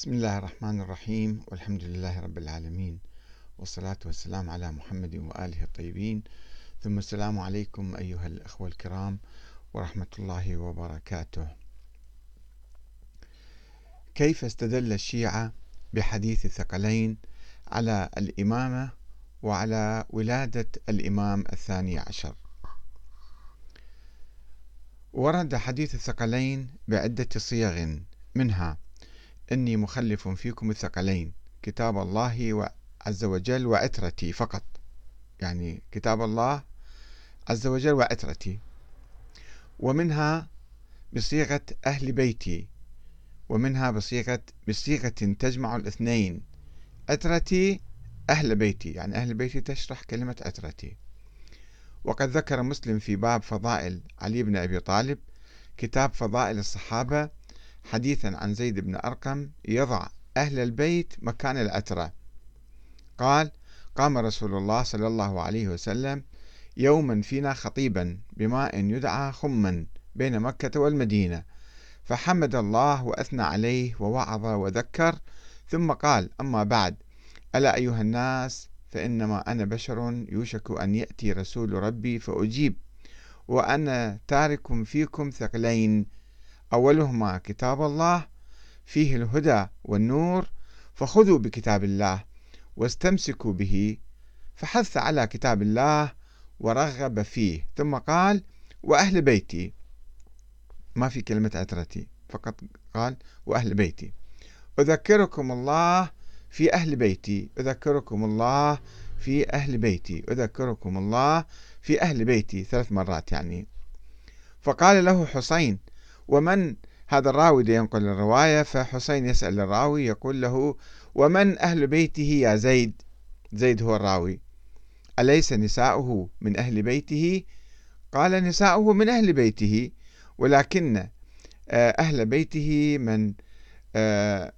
بسم الله الرحمن الرحيم والحمد لله رب العالمين والصلاة والسلام على محمد وآله الطيبين. ثم السلام عليكم أيها الأخوة الكرام ورحمة الله وبركاته. كيف استدل الشيعة بحديث الثقلين على الإمامة وعلى ولادة الإمام الثاني عشر؟ ورد حديث الثقلين بعدة صيغ منها إني مخلف فيكم الثقلين كتاب الله عز وجل وعترتي فقط. يعني كتاب الله عز وجل وعترتي. ومنها بصيغة أهل بيتي ومنها بصيغة بصيغة تجمع الاثنين. عترتي أهل بيتي يعني أهل بيتي تشرح كلمة عترتي. وقد ذكر مسلم في باب فضائل علي بن أبي طالب كتاب فضائل الصحابة حديثا عن زيد بن أرقم يضع أهل البيت مكان العترة قال قام رسول الله صلى الله عليه وسلم يوما فينا خطيبا بماء يدعى خما بين مكة والمدينة فحمد الله وأثنى عليه ووعظ وذكر ثم قال أما بعد ألا أيها الناس فإنما أنا بشر يوشك أن يأتي رسول ربي فأجيب وأنا تارك فيكم ثقلين أولهما كتاب الله فيه الهدى والنور فخذوا بكتاب الله واستمسكوا به فحث على كتاب الله ورغب فيه. ثم قال وأهل بيتي. ما في كلمة عترتي فقط قال وأهل بيتي. أذكركم الله في أهل بيتي. أذكركم الله في أهل بيتي. أذكركم الله في أهل بيتي. ثلاث مرات يعني. فقال له حسين ومن هذا الراوي ينقل الرواية فحسين يسأل الراوي يقول له ومن أهل بيته يا زيد؟ زيد هو الراوي. أليس نساؤه من أهل بيته؟ قال نساؤه من أهل بيته ولكن آه، أهل بيته من آه،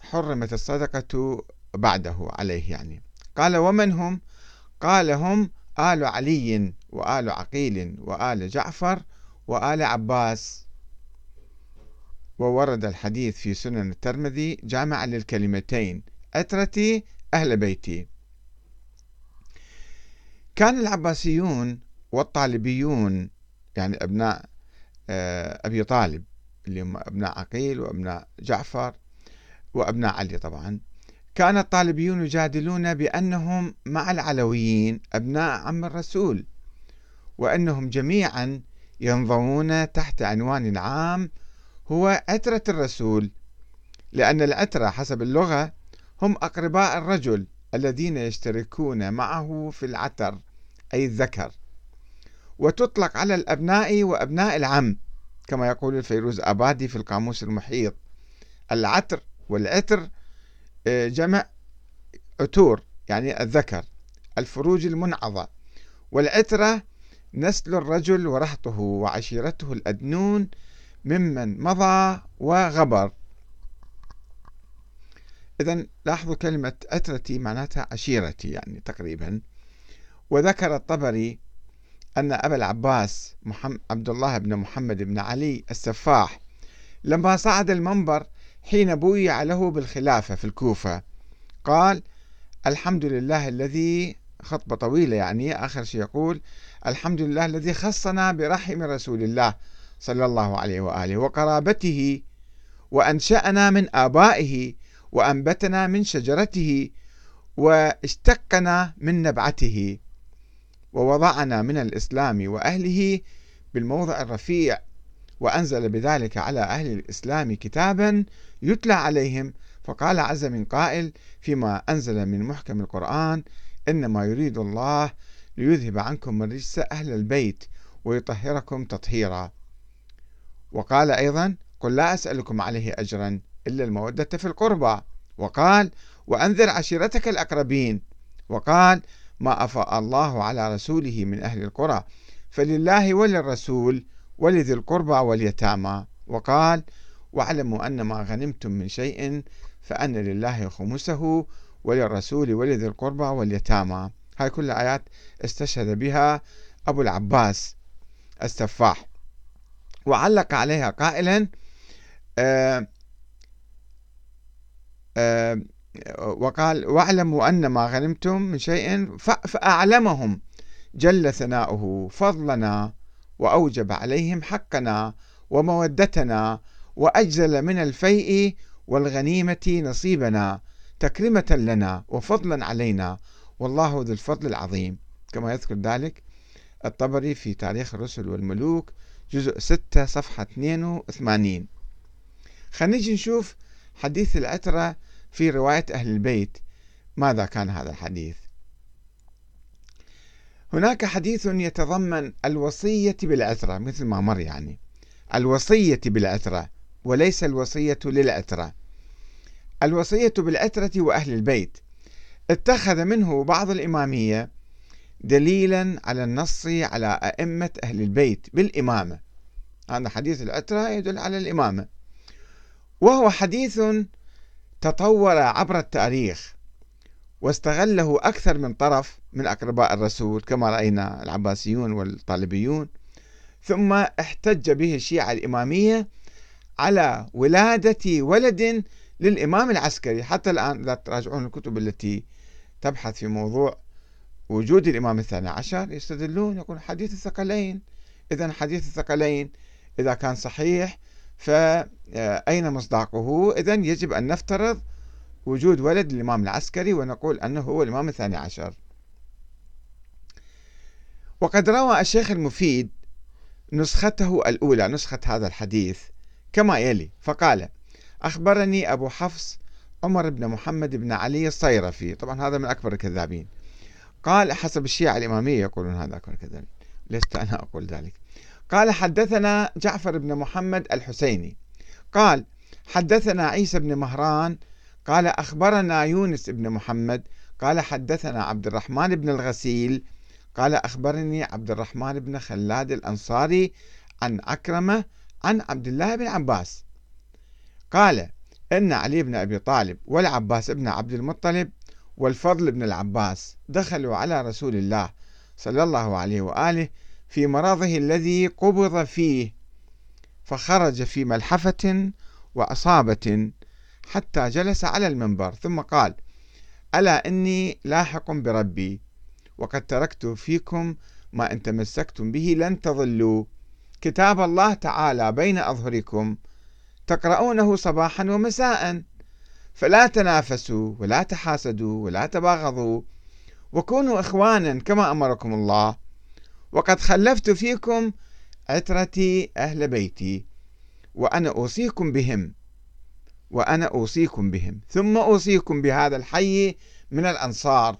حرمت الصدقة بعده عليه يعني. قال ومن هم؟ قال هم آل علي وآل عقيل وآل جعفر وآل عباس. وورد الحديث في سنن الترمذي جامعا للكلمتين أترتي أهل بيتي. كان العباسيون والطالبيون يعني أبناء آه، أبي طالب اللي هم أبناء عقيل وأبناء جعفر وأبناء علي طبعا كان الطالبيون يجادلون بأنهم مع العلويين أبناء عم الرسول وأنهم جميعا ينضمون تحت عنوان عام هو عترة الرسول لأن العترة حسب اللغة هم أقرباء الرجل الذين يشتركون معه في العتر أي الذكر. وتطلق على الأبناء وأبناء العم كما يقول الفيروز أبادي في القاموس المحيط. العتر والعتر آه، جمع عتور يعني الذكر الفروج المنعضة والعترة نسل الرجل ورهطه وعشيرته الأدنون ممن مضى وغبر. إذا لاحظوا كلمة أترتي معناتها عشيرتي يعني تقريبا. وذكر الطبري أن أبا العباس محمد عبد الله بن محمد بن علي السفاح لما صعد المنبر حين بويع له بالخلافة في الكوفة قال الحمد لله الذي خطبة طويلة يعني آخر شيء يقول الحمد لله الذي خصنا برحم رسول الله صلى الله عليه وآله وقرابته وأنشأنا من آبائه وأنبتنا من شجرته واشتقنا من نبعته ووضعنا من الإسلام وأهله بالموضع الرفيع وأنزل بذلك على أهل الإسلام كتابا يتلى عليهم فقال عز من قائل فيما أنزل من محكم القرآن إنما يريد الله ليذهب عنكم الرجس أهل البيت ويطهركم تطهيرا. وقال أيضا قل لا أسألكم عليه أجرا إلا المودة في القربى. وقال وأنذر عشيرتك الأقربين. وقال ما أفاء الله على رسوله من أهل القرى. فلله وللرسول ولذي القربى واليتامى. وقال واعلموا أن ما غنمتم من شيء فأن لله خمسه وللرسول ولذي القربى واليتامى. هاي كل آيات استشهد بها أبو العباس السفاح. وعلق عليها قائلا آه، آه، وقال واعلموا أن ما غنمتم من شيء فأعلمهم جل ثناؤه فضلنا وأوجب عليهم حقنا ومودتنا وأجزل من الفيء والغنيمة نصيبنا تكرمة لنا وفضلا علينا والله ذو الفضل العظيم. كما يذكر ذلك الطبري في تاريخ الرسل والملوك جزء 6 صفحة 82 خلينا نجي نشوف حديث العترة في رواية أهل البيت. ماذا كان هذا الحديث؟ هناك حديث يتضمن الوصية بالعترة مثل ما مر يعني. الوصية بالعترة وليس الوصية للعترة الوصية بالعترة وأهل البيت. اتخذ منه بعض الإمامية دليلا على النص على أئمة أهل البيت بالإمامة. هذا حديث العترة يدل على الإمامة. وهو حديث تطور عبر التاريخ واستغله أكثر من طرف من أقرباء الرسول كما رأينا العباسيون والطالبيون. ثم احتج به الشيعة الإمامية على ولادة ولد للإمام العسكري. حتى الآن لا تراجعون الكتب التي تبحث في موضوع وجود الإمام الثاني عشر يستدلون يقول حديث الثقلين. إذا حديث الثقلين إذا كان صحيح فأين مصداقه؟ إذا يجب أن نفترض وجود ولد الإمام العسكري ونقول أنه هو الإمام الثاني عشر. وقد روى الشيخ المفيد نسخته الأولى نسخة هذا الحديث كما يلي. فقال أخبرني أبو حفص عمر بن محمد بن علي الصيرفي. طبعا هذا من أكبر الكذابين. قال حسب الشيعة الإمامية يقولون هذا الكذابين لست أنا أقول ذلك. قال حدثنا جعفر بن محمد الحسيني. قال حدثنا عيسى بن مهران. قال أخبرنا يونس بن محمد. قال حدثنا عبد الرحمن بن الغسيل. قال أخبرني عبد الرحمن بن خلاد الأنصاري عن أكرمة عن عبد الله بن عباس. قال إن علي بن أبي طالب والعباس بن عبد المطلب والفضل بن العباس دخلوا على رسول الله صلى الله عليه وآله في مرضه الذي قبض فيه فخرج في ملحفة وأصابة حتى جلس على المنبر ثم قال ألا إني لاحق بربي وقد تركت فيكم ما إن تمسكتم به لن تضلوا. كتاب الله تعالى بين أظهركم تقرؤونه صباحا ومساء. فلا تنافسوا ولا تحاسدوا ولا تباغضوا وكونوا إخوانا كما أمركم الله. وقد خلفت فيكم عترتي أهل بيتي وأنا أوصيكم بهم وأنا أوصيكم بهم. ثم أوصيكم بهذا الحي من الأنصار.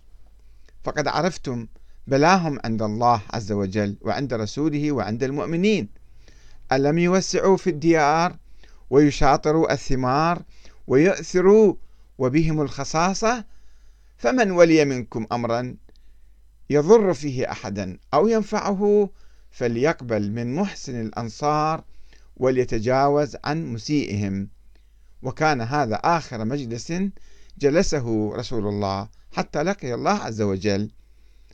فقد عرفتم بلاهم عند الله عز وجل وعند رسوله وعند المؤمنين. ألم يوسعوا في الديار ويشاطروا الثمار ويؤثروا وبهم الخصاصة فمن ولي منكم أمرا يضر فيه أحدا أو ينفعه فليقبل من محسن الأنصار وليتجاوز عن مسيئهم. وكان هذا آخر مجلس جلسه رسول الله حتى لقي الله عز وجل.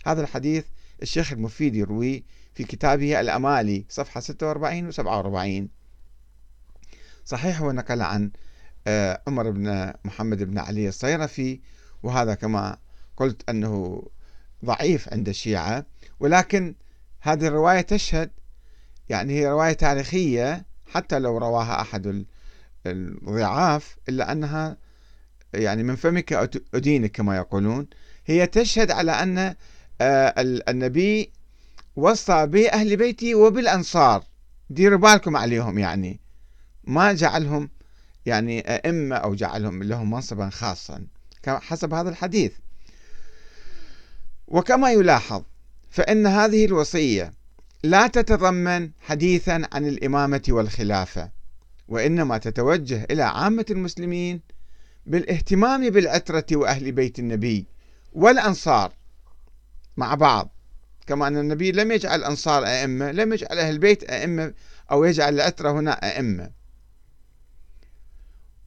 هذا الحديث الشيخ المفيد يرويه في كتابه الأمالي صفحة 46 و 47 صحيح هو نقل عن عمر بن محمد بن علي الصيرفي وهذا كما قلت أنه ضعيف عند الشيعة. ولكن هذه الرواية تشهد يعني هي رواية تاريخية حتى لو رواها أحد الضعاف إلا أنها يعني من فمك أدينك كما يقولون. هي تشهد على أن آه، النبي وصى بأهل بيتي وبالأنصار. ديروا بالكم عليهم يعني. ما جعلهم يعني أئمة أو جعلهم لهم منصبا خاصا حسب هذا الحديث. وكما يلاحظ فإن هذه الوصية لا تتضمن حديثا عن الإمامة والخلافة وإنما تتوجه إلى عامة المسلمين بالاهتمام بالعترة وأهل بيت النبي والأنصار مع بعض. كما أن النبي لم يجعل الأنصار أئمة لم يجعل أهل البيت أئمة أو يجعل العترة هنا أئمة.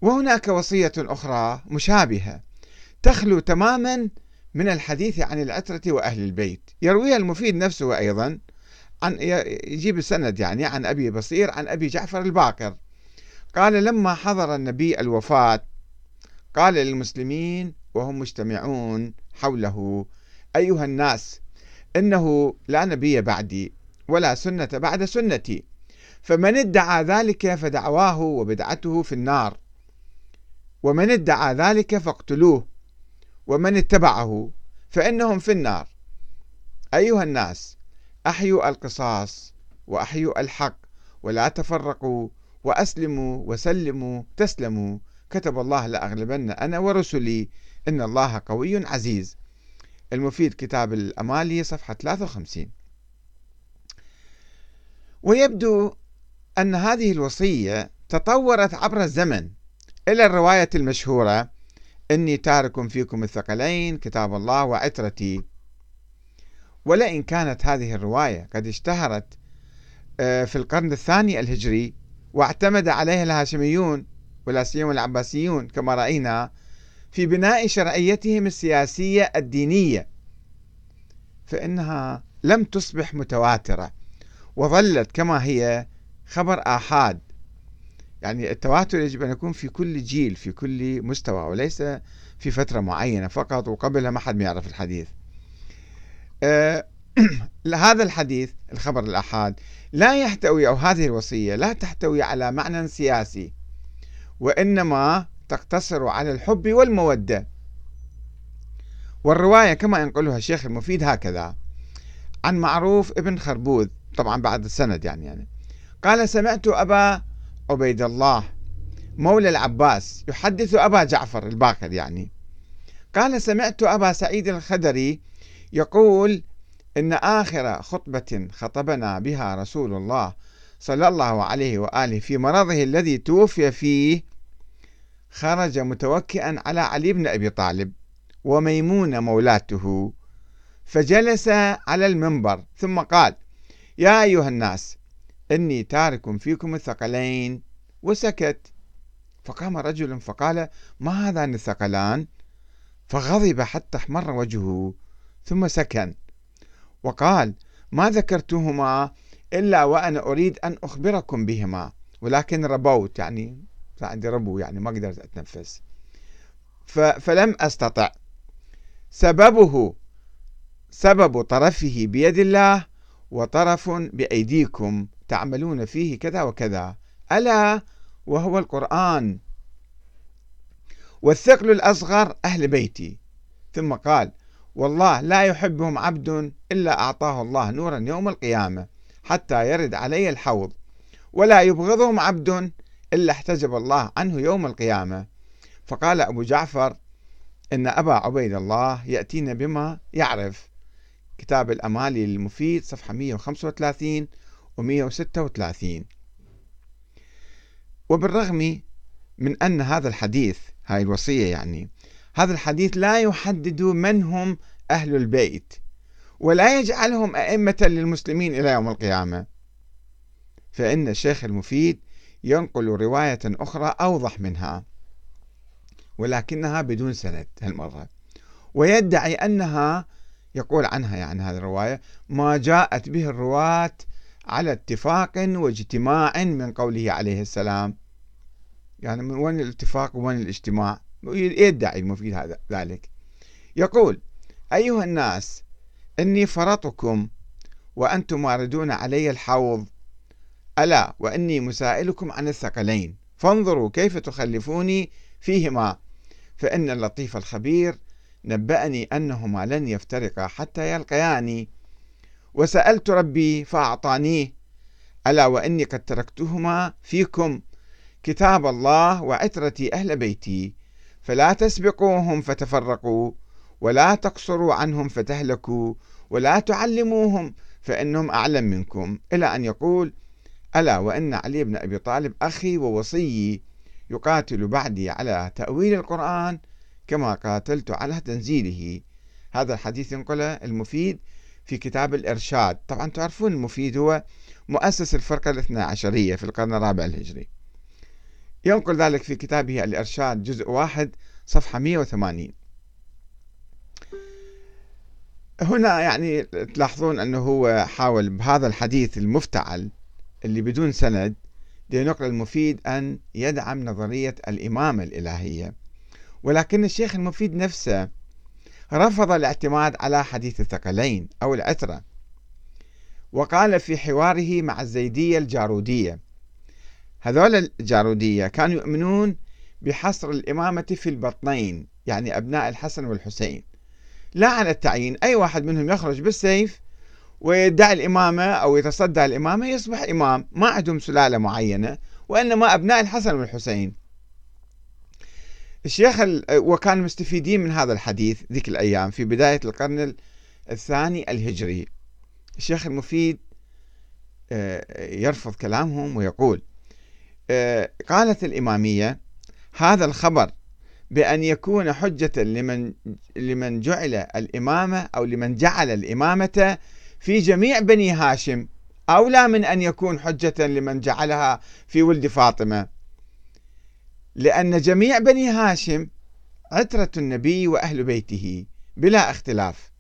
وهناك وصية أخرى مشابهة تخلو تماما من الحديث عن العترة وأهل البيت. يرويها المفيد نفسه أيضا عن يجيب السند يعني عن أبي بصير عن أبي جعفر الباقر. قال لما حضر النبي الوفاة قال للمسلمين وهم مجتمعون حوله أيها الناس إنه لا نبي بعدي ولا سنة بعد سنتي فمن ادعى ذلك فدعواه وبدعته في النار. ومن ادعى ذلك فاقتلوه ومن اتبعه فإنهم في النار. أيها الناس أحيوا القصاص وأحيوا الحق ولا تفرقوا وأسلموا وسلموا تسلموا. كتب الله لأغلبن أنا ورسلي إن الله قوي عزيز. المفيد كتاب الأمالي صفحة 53 ويبدو أن هذه الوصية تطورت عبر الزمن. إلى الرواية المشهورة إني تارك فيكم الثقلين كتاب الله وعترتي. ولئن كانت هذه الرواية قد اشتهرت آه، في القرن الثاني الهجري واعتمد عليها الهاشميون ولا سيما العباسيون كما رأينا في بناء شرعيتهم السياسية الدينية فإنها لم تصبح متواترة وظلت كما هي خبر آحاد. يعني التواتر يجب أن يكون في كل جيل في كل مستوى وليس في فترة معينة فقط وقبلها ما حد يعرف الحديث. آه هذا الحديث الخبر الآحاد لا يحتوي أو هذه الوصية لا تحتوي على معنى سياسي وإنما تقتصر على الحب والمودة. والرواية كما ينقلها الشيخ المفيد هكذا عن معروف ابن خربوذ طبعا بعد السند يعني, يعني. قال سمعت أبا عبيد الله مولى العباس يحدث أبا جعفر الباقر يعني. قال سمعت أبا سعيد الخدري يقول إن آخر خطبة خطبنا بها رسول الله صلى الله عليه وآله في مرضه الذي توفي فيه خرج متوكئا على علي بن أبي طالب وميمونة مولاته فجلس على المنبر ثم قال يا أيها الناس إني تارك فيكم الثقلين. وسكت. فقام رجل فقال ما هذان الثقلان؟ فغضب حتى احمر وجهه ثم سكن. وقال ما ذكرتهما إلا وأنا أريد أن أخبركم بهما ولكن ربوت. يعني عندي ربو يعني ما قدرت أتنفس. فلم أستطع. سببه سبب طرفه بيد الله وطرف بأيديكم. تعملون فيه كذا وكذا. ألا وهو القرآن. والثقل الأصغر أهل بيتي. ثم قال والله لا يحبهم عبد إلا أعطاه الله نورا يوم القيامة حتى يرد علي الحوض. ولا يبغضهم عبد إلا احتجب الله عنه يوم القيامة. فقال أبو جعفر إن أبا عبيد الله يأتينا بما يعرف. كتاب الأمالي المفيد صفحة 135 و 136 وبالرغم من أن هذا الحديث هاي الوصية يعني هذا الحديث لا يحدد من هم أهل البيت ولا يجعلهم أئمة للمسلمين إلى يوم القيامة. فإن الشيخ المفيد ينقل رواية أخرى أوضح منها ولكنها بدون سند هالمرة. ويدعي أنها يقول عنها يعني هذه الرواية ما جاءت به الرواة على اتفاق واجتماع من قوله عليه السلام. يعني من وين الاتفاق وين الاجتماع؟ يدعي المفيد هذا ذلك؟ يقول أيها الناس إني فرطكم وأنتم واردون علي الحوض. ألا وإني مسائلكم عن الثقلين. فانظروا كيف تخلفوني فيهما. فإن اللطيف الخبير نبأني أنهما لن يفترقا حتى يلقياني. وسألت ربي فأعطانيه. ألا وإني قد تركتهما فيكم كتاب الله وعترتي أهل بيتي. فلا تسبقوهم فتفرقوا ولا تقصروا عنهم فتهلكوا ولا تعلموهم فإنهم أعلم منكم. إلى أن يقول ألا وإن علي بن أبي طالب أخي ووصيي يقاتل بعدي على تأويل القرآن كما قاتلت على تنزيله. هذا الحديث ينقله المفيد. في كتاب الإرشاد. طبعا تعرفون المفيد هو مؤسس الفرقة الاثنى عشرية في القرن الرابع الهجري. ينقل ذلك في كتابه الإرشاد جزء واحد صفحة 180 هنا يعني تلاحظون أنه هو حاول بهذا الحديث المفتعل اللي بدون سند لنقل المفيد أن يدعم نظرية الإمامة الإلهية. ولكن الشيخ المفيد نفسه رفض الاعتماد على حديث الثقلين أو العترة وقال في حواره مع الزيدية الجارودية. هذول الجارودية كانوا يؤمنون بحصر الإمامة في البطنين يعني أبناء الحسن والحسين. لا على التعيين أي واحد منهم يخرج بالسيف ويدعي الإمامة أو يتصدى الإمامة يصبح إمام ما عندهم سلالة معينة وإنما أبناء الحسن والحسين. الشيخ وكان مستفيدين من هذا الحديث ذيك الأيام في بداية القرن الثاني الهجري. الشيخ المفيد آه، يرفض كلامهم ويقول آه، قالت الإمامية هذا الخبر بأن يكون حجة لمن لمن جعل الإمامة أو لمن جعل الإمامة في جميع بني هاشم أولى من أن يكون حجة لمن جعلها في ولد فاطمة. لأن جميع بني هاشم عترة النبي وأهل بيته بلا اختلاف.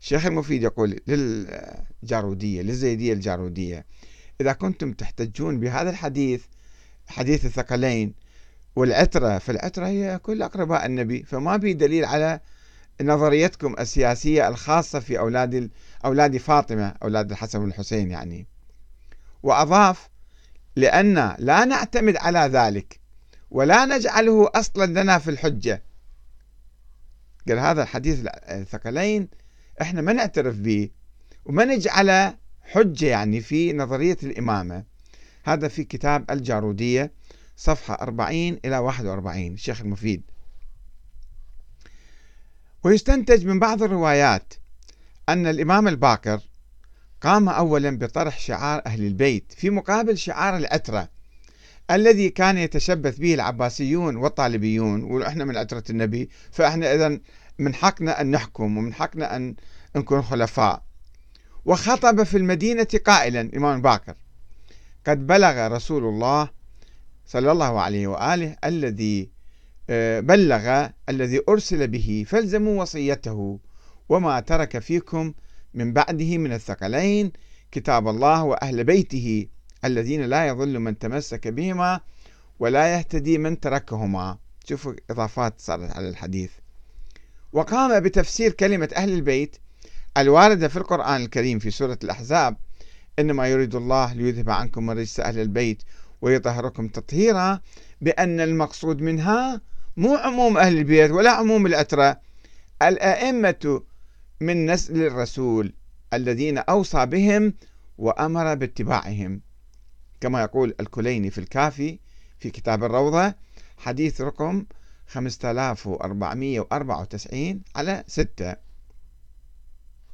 الشيخ المفيد يقول للجارودية للزيدية الجارودية إذا كنتم تحتجون بهذا الحديث حديث الثقلين والعترة فالعترة هي كل أقرباء النبي فما في دليل على نظريتكم السياسية الخاصة في أولاد أولاد فاطمة أولاد الحسن والحسين يعني. وأضاف لأن لا نعتمد على ذلك. ولا نجعله أصلا لنا في الحجة. قال هذا الحديث الثقلين إحنا ما نعترف به وما نجعله حجة يعني في نظرية الإمامة. هذا في كتاب الجارودية صفحة 40 إلى 41 الشيخ المفيد. ويستنتج من بعض الروايات أن الإمام الباكر قام أولا بطرح شعار أهل البيت في مقابل شعار العترة. الذي كان يتشبث به العباسيون والطالبيون وإحنا من عترة النبي فإحنا إذا من حقنا أن نحكم ومن حقنا أن نكون خلفاء. وخطب في المدينة قائلا الإمام باكر. قد بلغ رسول الله صلى الله عليه وآله الذي آه، بلغ الذي أرسل به فالزموا وصيته وما ترك فيكم من بعده من الثقلين كتاب الله وأهل بيته. الذين لا يضل من تمسك بهما ولا يهتدي من تركهما. شوفوا إضافات صارت على الحديث. وقام بتفسير كلمة أهل البيت الواردة في القرآن الكريم في سورة الأحزاب إنما يريد الله ليذهب عنكم رجس أهل البيت ويطهركم تطهيرا بأن المقصود منها مو عموم أهل البيت ولا عموم الأترة الأئمة من نسل الرسول الذين أوصى بهم وأمر باتباعهم. كما يقول الكليني في الكافي في كتاب الروضة حديث رقم 5494 على 6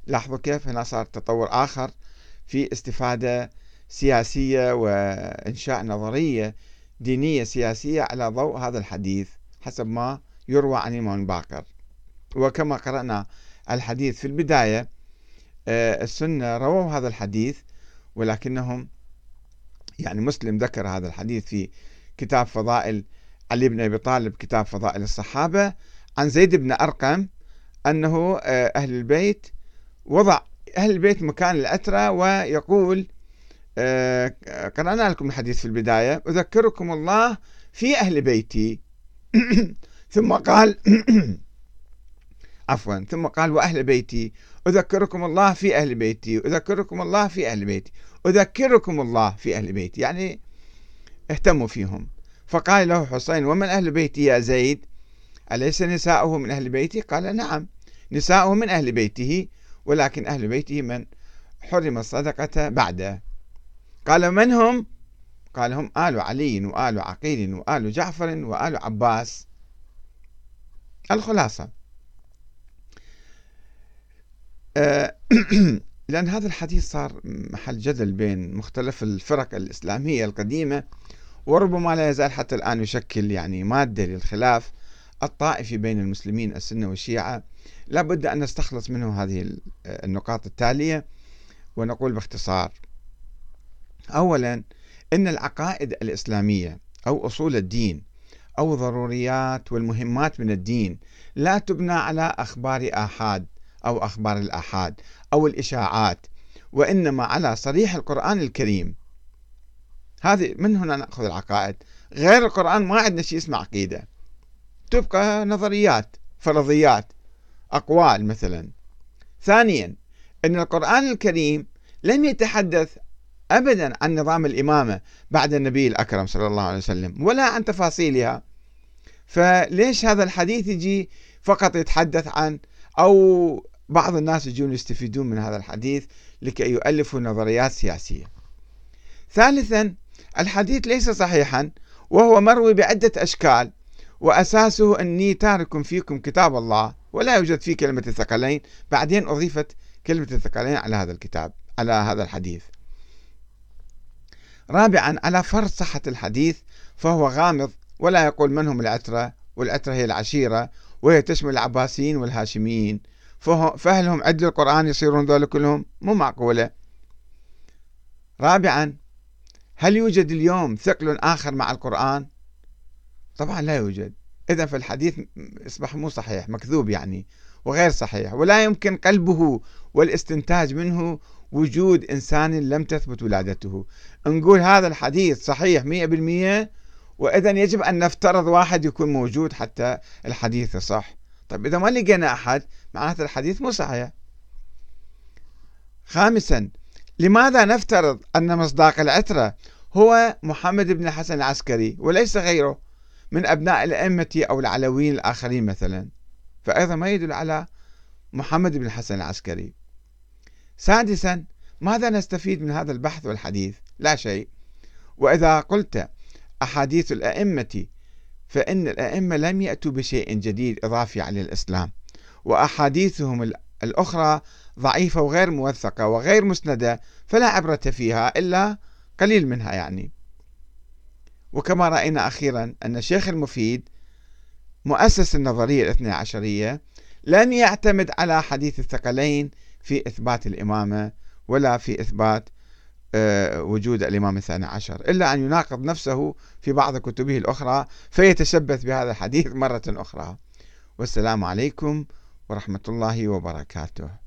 لاحظوا كيف هنا صار تطور آخر في استفادة سياسية وإنشاء نظرية دينية سياسية على ضوء هذا الحديث حسب ما يروى عن الإمام باكر وكما قرأنا الحديث في البداية آه، السنة رووا هذا الحديث ولكنهم يعني مسلم ذكر هذا الحديث في كتاب فضائل علي بن أبي طالب كتاب فضائل الصحابة عن زيد بن أرقم أنه آه، أهل البيت وضع أهل البيت مكان الأترة ويقول آه، قرأنا لكم الحديث في البداية أذكركم الله في أهل بيتي. ثم قال عفوا ثم قال وأهل بيتي. أذكركم الله في أهل بيتي أذكركم الله في أهل بيتي أذكركم الله في أهل بيتي. يعني اهتموا فيهم. فقال له حسين ومن أهل بيتي يا زيد؟ أليس نساؤه من أهل بيتي؟ قال نعم نساؤه من أهل بيته ولكن أهل بيته من حرم الصدقة بعده. قال من هم؟ قال هم آل علي وآل عقيل وآل جعفر وآل عباس. الخلاصة. لأن هذا الحديث صار محل جدل بين مختلف الفرق الإسلامية القديمة وربما لا يزال حتى الآن يشكل يعني مادة للخلاف الطائفي بين المسلمين السنة والشيعة. لا بد أن نستخلص منه هذه النقاط التالية ونقول باختصار. أولا إن العقائد الإسلامية أو أصول الدين أو ضروريات والمهمات من الدين لا تبنى على أخبار آحاد أو أخبار الآحاد أو الإشاعات وإنما على صريح القرآن الكريم. هذه من هنا نأخذ العقائد. غير القرآن ما عندنا شيء اسمه عقيدة. تبقى نظريات فرضيات أقوال مثلا. ثانيا أن القرآن الكريم لم يتحدث أبدا عن نظام الإمامة بعد النبي الأكرم صلى الله عليه وسلم ولا عن تفاصيلها. فليش هذا الحديث يجي فقط يتحدث عن أو بعض الناس يجون يستفيدون من هذا الحديث لكي يؤلفوا نظريات سياسية. ثالثا الحديث ليس صحيحا وهو مروي بعدة أشكال وأساسه أني تارك فيكم كتاب الله ولا يوجد فيه كلمة الثقلين بعدين أضيفت كلمة الثقلين على هذا الكتاب على هذا الحديث. رابعا على فرض صحة الحديث فهو غامض ولا يقول من هم العترة والعترة هي العشيرة وهي تشمل العباسيين والهاشميين. فهل هم عدل القرآن يصيرون ذلك كلهم. مو معقولة. رابعا هل يوجد اليوم ثقل آخر مع القرآن؟ طبعا لا يوجد. إذا فالحديث يصبح مو صحيح مكذوب يعني وغير صحيح. ولا يمكن قلبه والاستنتاج منه وجود إنسان لم تثبت ولادته. نقول هذا الحديث صحيح مئة بالمئة وإذا يجب أن نفترض واحد يكون موجود حتى الحديث صح طيب إذا ما لقينا أحد معناته الحديث مو صحيح. خامسا لماذا نفترض أن مصداق العترة هو محمد بن الحسن العسكري وليس غيره من أبناء الأئمة أو العلويين الآخرين مثلا؟ فأيضا ما يدل على محمد بن الحسن العسكري. سادسا ماذا نستفيد من هذا البحث والحديث؟ لا شيء. وإذا قلت أحاديث الأئمة فإن الأئمة لم يأتوا بشيء جديد إضافي على الإسلام وأحاديثهم الأخرى ضعيفة وغير موثقة وغير مسندة فلا عبرة فيها إلا قليل منها يعني. وكما رأينا أخيرا أن الشيخ المفيد مؤسس النظرية الاثنى عشرية لم يعتمد على حديث الثقلين في إثبات الإمامة ولا في إثبات وجود الإمام الثاني عشر إلا أن يناقض نفسه في بعض كتبه الأخرى فيتشبث بهذا الحديث مرة أخرى. والسلام عليكم ورحمة الله وبركاته.